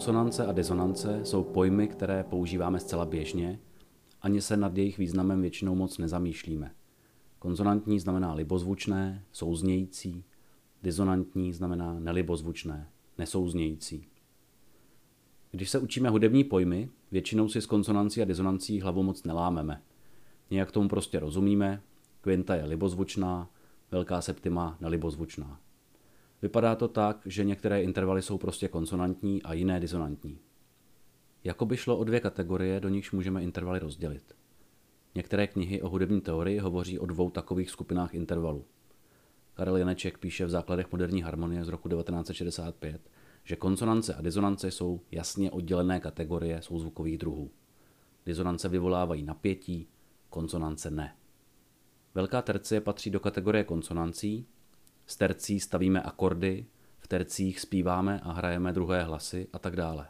Konsonance a disonance jsou pojmy, které používáme zcela běžně, ani se nad jejich významem většinou moc nezamýšlíme. Konzonantní znamená libozvučné, souznějící, disonantní znamená nelibozvučné, nesouznějící. Když se učíme hudební pojmy, většinou si s konsonancí a disonancí hlavu moc nelámeme. Nějak tomu prostě rozumíme, kvinta je libozvučná, velká septima nelibozvučná. Vypadá to tak, že některé intervaly jsou prostě konsonantní a jiné disonantní. Jakoby šlo o dvě kategorie, do nichž můžeme intervaly rozdělit. Některé knihy o hudební teorii hovoří o dvou takových skupinách intervalů. Karel Janeček píše v základech moderní harmonie z roku 1965, že konsonance a disonance jsou jasně oddělené kategorie souzvukových druhů. Disonance vyvolávají napětí, konsonance ne. Velká tercie patří do kategorie konsonancí, z tercí stavíme akordy, v tercích zpíváme a hrajeme druhé hlasy a tak dále.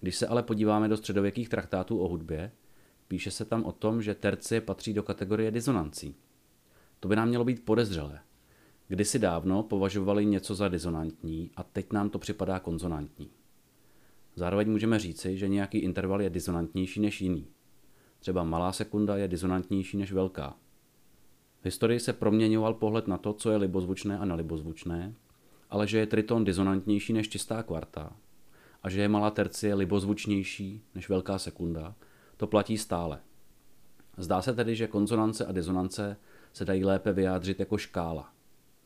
Když se ale podíváme do středověkých traktátů o hudbě, píše se tam o tom, že tercie patří do kategorie disonancí. To by nám mělo být podezřelé. Kdysi dávno považovali něco za disonantní a teď nám to připadá konzonantní. Zároveň můžeme říci, že nějaký interval je disonantnější než jiný. Třeba malá sekunda je disonantnější než velká. V historii se proměňoval pohled na to, co je libozvučné a nelibozvučné, ale že je triton disonantnější než čistá kvarta a že je malá tercie libozvučnější než velká sekunda, to platí stále. Zdá se tedy, že konzonance a disonance se dají lépe vyjádřit jako škála.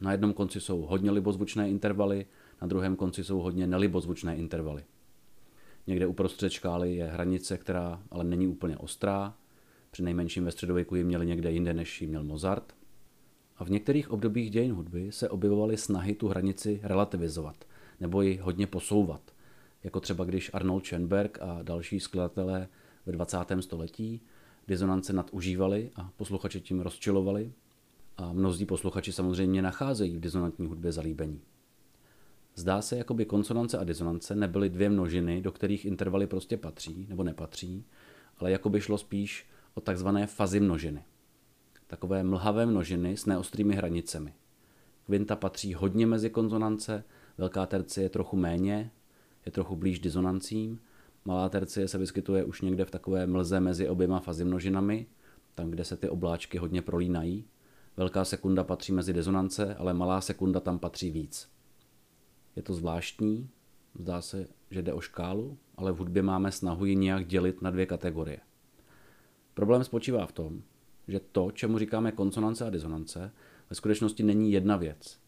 Na jednom konci jsou hodně libozvučné intervaly, na druhém konci jsou hodně nelibozvučné intervaly. Někde uprostřed škály je hranice, která ale není úplně ostrá, při nejmenším ve středověku ji měli někde jinde, než ji měl Mozart. A v některých obdobích dějin hudby se objevovaly snahy tu hranici relativizovat nebo ji hodně posouvat. Jako třeba když Arnold Schoenberg a další skladatelé ve 20. století disonance nadužívali a posluchači tím rozčilovali. A mnozí posluchači samozřejmě nacházejí v disonantní hudbě zalíbení. Zdá se, jako by konsonance a disonance nebyly dvě množiny, do kterých intervaly prostě patří nebo nepatří, ale jako by šlo spíš o takzvané fazy množiny. Takové mlhavé množiny s neostrými hranicemi. Kvinta patří hodně mezi konzonance, velká tercie je trochu méně, je trochu blíž disonancím, malá tercie se vyskytuje už někde v takové mlze mezi oběma fazy množinami, tam, kde se ty obláčky hodně prolínají. Velká sekunda patří mezi disonance, ale malá sekunda tam patří víc. Je to zvláštní, zdá se, že jde o škálu, ale v hudbě máme snahu ji nějak dělit na dvě kategorie – Problém spočívá v tom, že to, čemu říkáme konsonance a disonance, ve skutečnosti není jedna věc,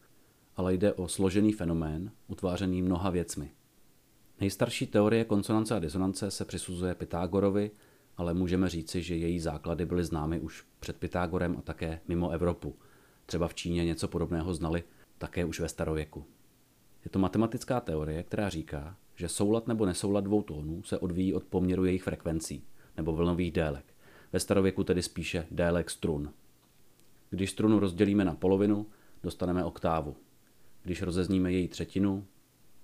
ale jde o složený fenomén, utvářený mnoha věcmi. Nejstarší teorie konsonance a disonance se přisuzuje Pythagorovi, ale můžeme říci, že její základy byly známy už před Pythagorem a také mimo Evropu. Třeba v Číně něco podobného znali také už ve starověku. Je to matematická teorie, která říká, že soulad nebo nesoulad dvou tónů se odvíjí od poměru jejich frekvencí nebo vlnových délek ve starověku tedy spíše délek strun. Když strunu rozdělíme na polovinu, dostaneme oktávu. Když rozezníme její třetinu,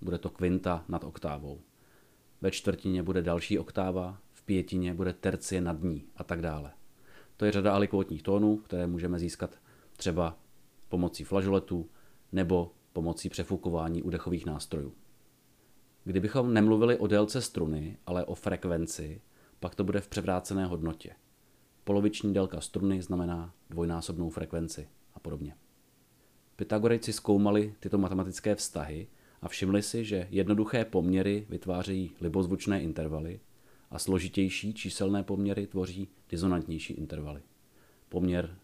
bude to kvinta nad oktávou. Ve čtvrtině bude další oktáva, v pětině bude tercie nad ní a tak dále. To je řada alikvotních tónů, které můžeme získat třeba pomocí flažoletů nebo pomocí přefukování údechových nástrojů. Kdybychom nemluvili o délce struny, ale o frekvenci, pak to bude v převrácené hodnotě. Poloviční délka struny znamená dvojnásobnou frekvenci a podobně. Pythagorejci zkoumali tyto matematické vztahy a všimli si, že jednoduché poměry vytvářejí libozvučné intervaly a složitější číselné poměry tvoří disonantnější intervaly. Poměr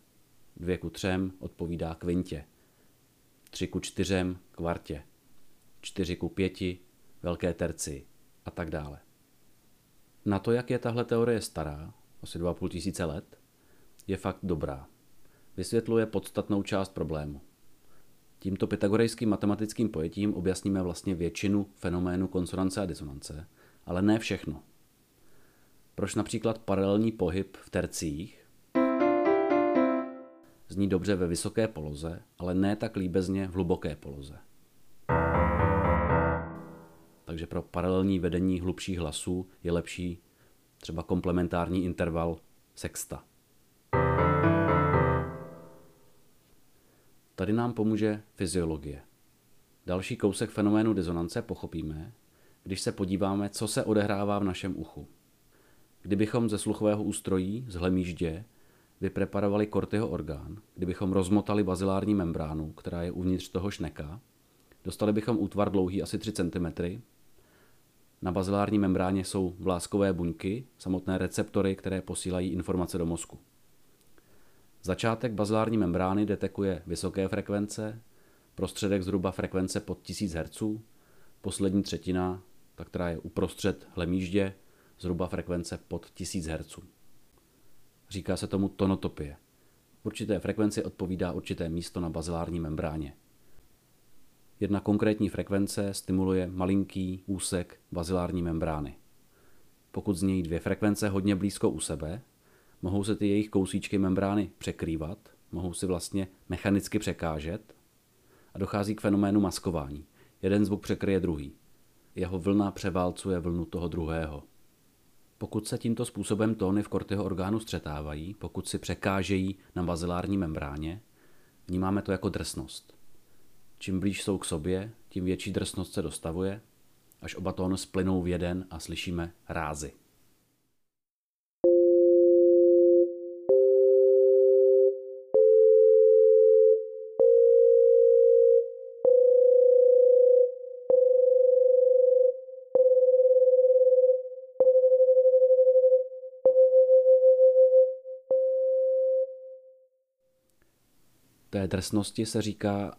2 ku 3 odpovídá kvintě, 3 ku 4 kvartě, 4 ku 5 velké terci a tak dále. Na to, jak je tahle teorie stará, asi 2,5 tisíce let, je fakt dobrá. Vysvětluje podstatnou část problému. Tímto pythagorejským matematickým pojetím objasníme vlastně většinu fenoménu konsonance a disonance, ale ne všechno. Proč například paralelní pohyb v tercích zní dobře ve vysoké poloze, ale ne tak líbezně v hluboké poloze. Takže pro paralelní vedení hlubších hlasů je lepší třeba komplementární interval sexta. Tady nám pomůže fyziologie. Další kousek fenoménu disonance pochopíme, když se podíváme, co se odehrává v našem uchu. Kdybychom ze sluchového ústrojí, z hlemíždě, vypreparovali kortyho orgán, kdybychom rozmotali bazilární membránu, která je uvnitř toho šneka, dostali bychom útvar dlouhý asi 3 cm. Na bazilární membráně jsou vláskové buňky, samotné receptory, které posílají informace do mozku. Začátek bazilární membrány detekuje vysoké frekvence, prostředek zhruba frekvence pod 1000 Hz, poslední třetina, ta, která je uprostřed hlemíždě, zhruba frekvence pod 1000 Hz. Říká se tomu tonotopie. Určité frekvenci odpovídá určité místo na bazilární membráně. Jedna konkrétní frekvence stimuluje malinký úsek bazilární membrány. Pokud znějí dvě frekvence hodně blízko u sebe, mohou se ty jejich kousíčky membrány překrývat, mohou si vlastně mechanicky překážet a dochází k fenoménu maskování. Jeden zvuk překryje druhý. Jeho vlna převálcuje vlnu toho druhého. Pokud se tímto způsobem tóny v kortyho orgánu střetávají, pokud si překážejí na bazilární membráně, vnímáme to jako drsnost. Čím blíž jsou k sobě, tím větší drsnost se dostavuje, až oba tóny splynou v jeden a slyšíme rázy. Té drsnosti se říká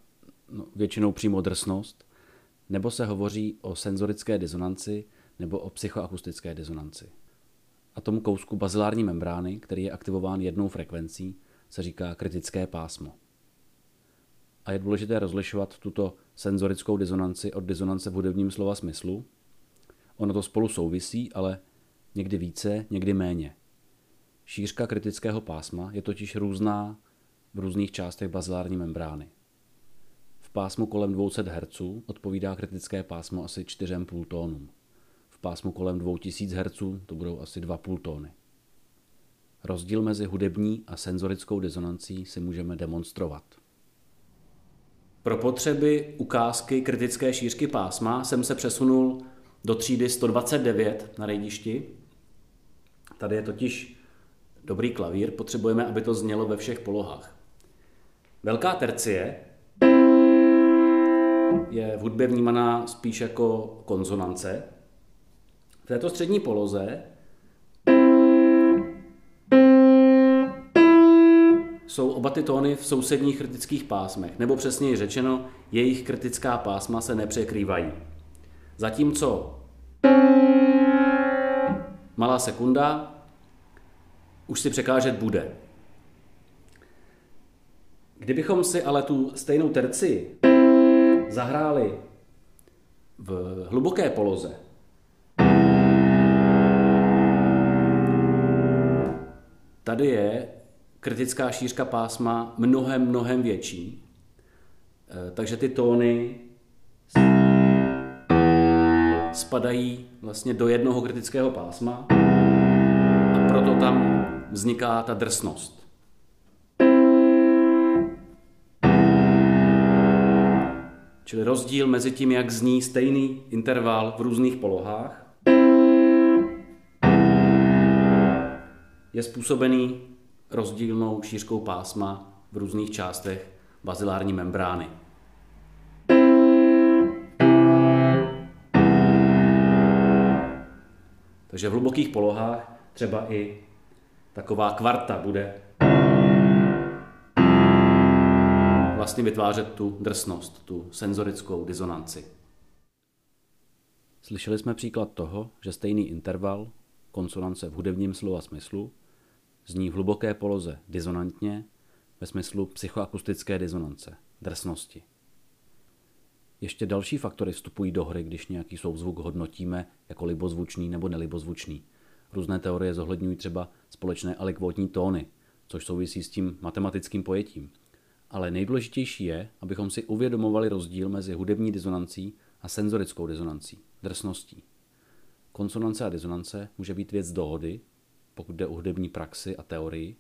no, většinou přímo drsnost, nebo se hovoří o senzorické disonanci nebo o psychoakustické disonanci. A tomu kousku bazilární membrány, který je aktivován jednou frekvencí, se říká kritické pásmo. A je důležité rozlišovat tuto senzorickou disonanci od disonance v hudebním slova smyslu. Ono to spolu souvisí, ale někdy více, někdy méně. Šířka kritického pásma je totiž různá v různých částech bazilární membrány. V pásmu kolem 200 Hz odpovídá kritické pásmo asi 4,5 tónům. V pásmu kolem 2000 Hz to budou asi 2,5 tóny. Rozdíl mezi hudební a senzorickou disonancí si můžeme demonstrovat. Pro potřeby ukázky kritické šířky pásma jsem se přesunul do třídy 129 na rejdišti. Tady je totiž dobrý klavír, potřebujeme, aby to znělo ve všech polohách. Velká tercie je v hudbě vnímaná spíš jako konzonance. V této střední poloze jsou oba ty tóny v sousedních kritických pásmech, nebo přesněji řečeno, jejich kritická pásma se nepřekrývají. Zatímco malá sekunda už si překážet bude. Kdybychom si ale tu stejnou terci zahráli v hluboké poloze, tady je kritická šířka pásma mnohem, mnohem větší. Eh, takže ty tóny spadají vlastně do jednoho kritického pásma a proto tam vzniká ta drsnost. Čili rozdíl mezi tím, jak zní stejný interval v různých polohách, je způsobený rozdílnou šířkou pásma v různých částech bazilární membrány. Takže v hlubokých polohách třeba i taková kvarta bude vlastně vytvářet tu drsnost, tu senzorickou disonanci. Slyšeli jsme příklad toho, že stejný interval, konsonance v hudebním slova smyslu, zní v hluboké poloze disonantně ve smyslu psychoakustické disonance, drsnosti. Ještě další faktory vstupují do hry, když nějaký souzvuk hodnotíme jako libozvučný nebo nelibozvučný. Různé teorie zohledňují třeba společné alikvotní tóny, což souvisí s tím matematickým pojetím. Ale nejdůležitější je, abychom si uvědomovali rozdíl mezi hudební disonancí a senzorickou disonancí, drsností. Konsonance a disonance může být věc dohody, pokud jde o hudební praxi a teorii.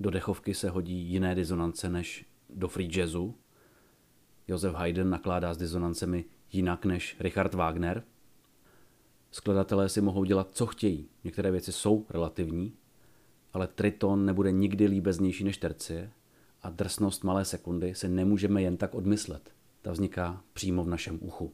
Do dechovky se hodí jiné disonance než do free jazzu. Josef Haydn nakládá s disonancemi jinak než Richard Wagner. Skladatelé si mohou dělat, co chtějí. Některé věci jsou relativní, ale triton nebude nikdy líbeznější než tercie a drsnost malé sekundy si nemůžeme jen tak odmyslet. Ta vzniká přímo v našem uchu.